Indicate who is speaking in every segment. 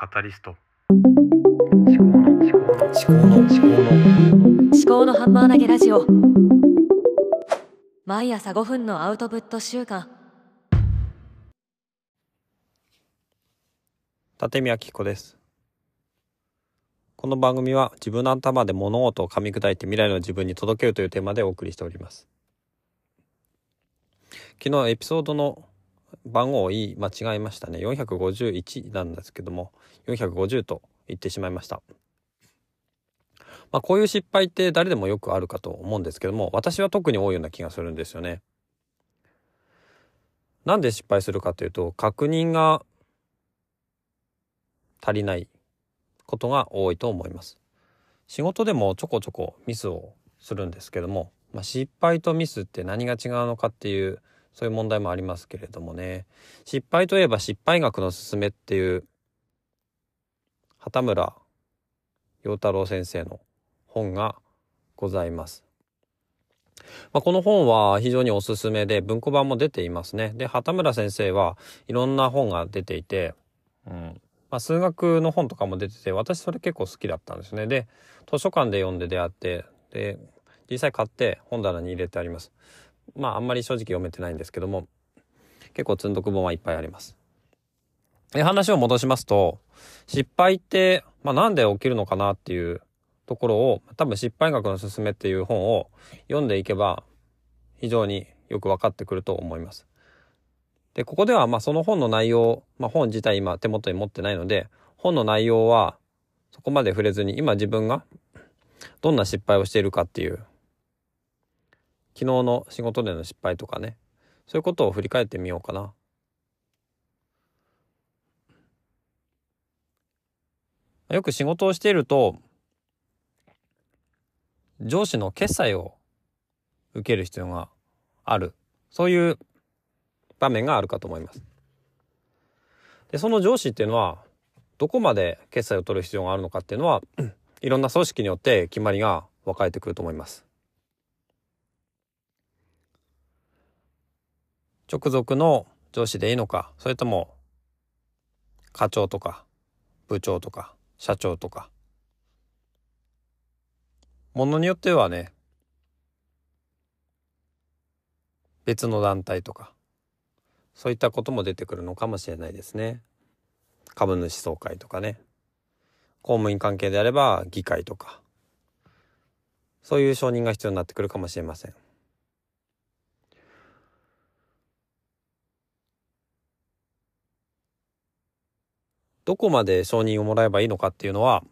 Speaker 1: カタリスト。思考の思考の。思考の思考の
Speaker 2: 思考のハンマー投げラジオ。毎朝5分のアウトプット週間。
Speaker 3: 立見明子です。この番組は自分の頭で物事を噛み砕いて未来の自分に届けるというテーマでお送りしております。昨日エピソードの番号を言い間違えましたね。451なんですけども450と言ってしまいました。まあこういう失敗って誰でもよくあるかと思うんですけども私は特に多いような気がするんですよね。なんで失敗するかというと確認が足りないことが多いと思います。仕事でもちょこちょこミスをするんですけども、まあ、失敗とミスって何が違うのかっていうそういう問題もありますけれどもね失敗といえば失敗学のすすめっていう畑村陽太郎先生の本がございます。まあ、この本は非常におすすめで文庫版も出ていますね。で畑村先生はいろんな本が出ていて、うんまあ、数学の本とかも出てて私それ結構好きだったんですね。で図書館で読んで出会ってで実際買って本棚に入れてあります。まああんまり正直読めてないんですけども結構積んどく本はいっぱいあります。で話を戻しますと失敗って、まあ、なんで起きるのかなっていうところを多分失敗学のすすめっていう本を読んでいけば非常によく分かってくると思います。でここではまあその本の内容、まあ、本自体今手元に持ってないので本の内容はそこまで触れずに今自分がどんな失敗をしているかっていう昨日の仕事での失敗とかねそういうことを振り返ってみようかな。よく仕事をしていると上司の決裁を受ける必要があるそういう場面があるかと思います。でその上司っていうのはどこまで決裁を取る必要があるのかっていうのはいろんな組織によって決まりが分かれてくると思います。直属の上司でいいのかそれとも課長とか部長とか社長とか。ものによってはね別の団体とかそういったことも出てくるのかもしれないですね。株主総会とかね。公務員関係であれば議会とか。そういう承認が必要になってくるかもしれません。どこまで承認をもらえばいいのかっていうのは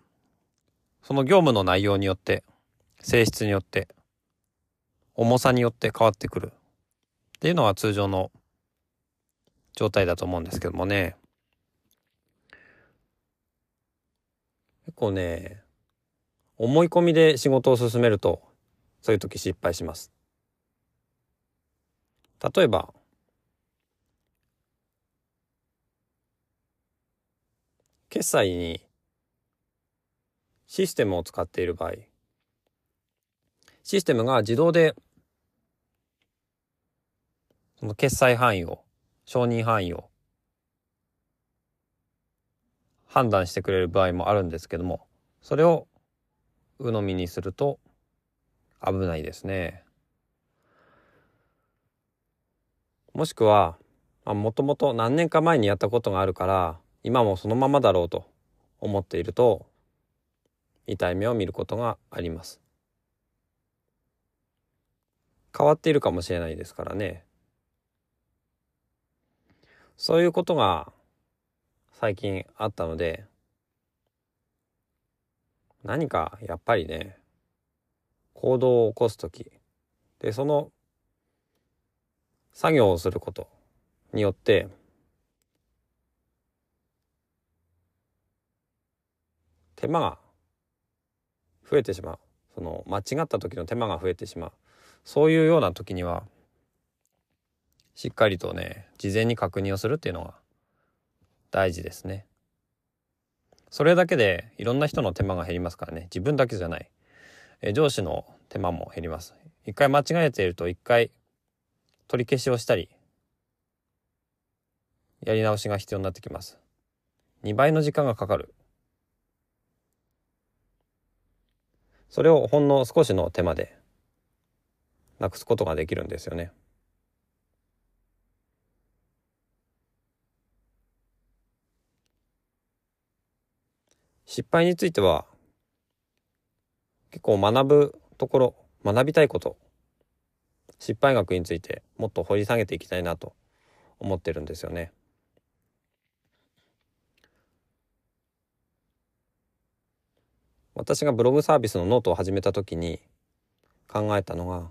Speaker 3: その業務の内容によって性質によって重さによって変わってくる。っていうのは通常の状態だと思うんですけどもね。結構ね思い込みで仕事を進めるとそういう時失敗します。例えば決済にシステムを使っている場合システムが自動でその決済範囲を承認範囲を判断してくれる場合もあるんですけどもそれを鵜呑みにすると危ないですね。もしくはもともと何年か前にやったことがあるから今もそのままだろうと思っていると痛い目を見ることがあります。変わっているかもしれないですからね。そういうことが最近あったので何かやっぱりね行動を起こす時でその作業をすることによって手間が増えてしまう。その間違った時の手間が増えてしまう。そういうような時にはしっかりとね事前に確認をするっていうのが大事ですね。それだけでいろんな人の手間が減りますからね。自分だけじゃない。え上司の手間も減ります。一回間違えていると一回取り消しをしたりやり直しが必要になってきます。2倍の時間がかかる。それをほんの少しの手間でなくすことができるんですよね。失敗については結構学ぶところ学びたいこと失敗学についてもっと掘り下げていきたいなと思ってるんですよね。私がブログサービスのノートを始めた時に考えたのが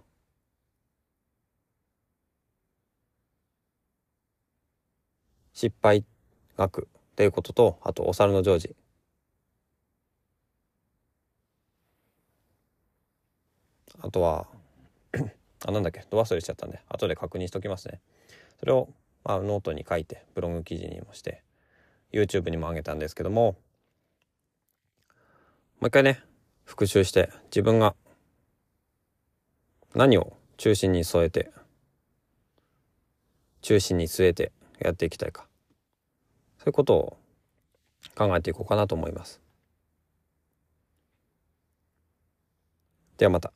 Speaker 3: 失敗学っていうこととあとお猿のジョージ。あとはあなんだっけど忘れしちゃったんで後で確認しときますね。それを、まあ、ノートに書いてブログ記事にもして YouTube にも上げたんですけどももう一回ね復習して自分が何を中心に添えて中心に据えてやっていきたいかそういうことを考えていこうかなと思います。ではまた。